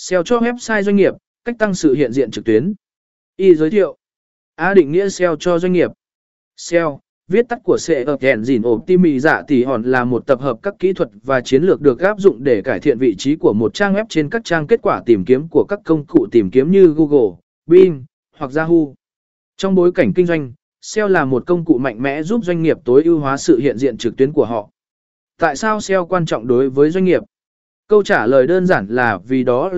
SEO cho website doanh nghiệp, cách tăng sự hiện diện trực tuyến. Y giới thiệu. A định nghĩa SEO cho doanh nghiệp. SEO, viết tắt của SEO Engine Optimi dạ tỷ hòn là một tập hợp các kỹ thuật và chiến lược được áp dụng để cải thiện vị trí của một trang web trên các trang kết quả tìm kiếm của các công cụ tìm kiếm như Google, Bing hoặc Yahoo. Trong bối cảnh kinh doanh, SEO là một công cụ mạnh mẽ giúp doanh nghiệp tối ưu hóa sự hiện diện trực tuyến của họ. Tại sao SEO quan trọng đối với doanh nghiệp? Câu trả lời đơn giản là vì đó là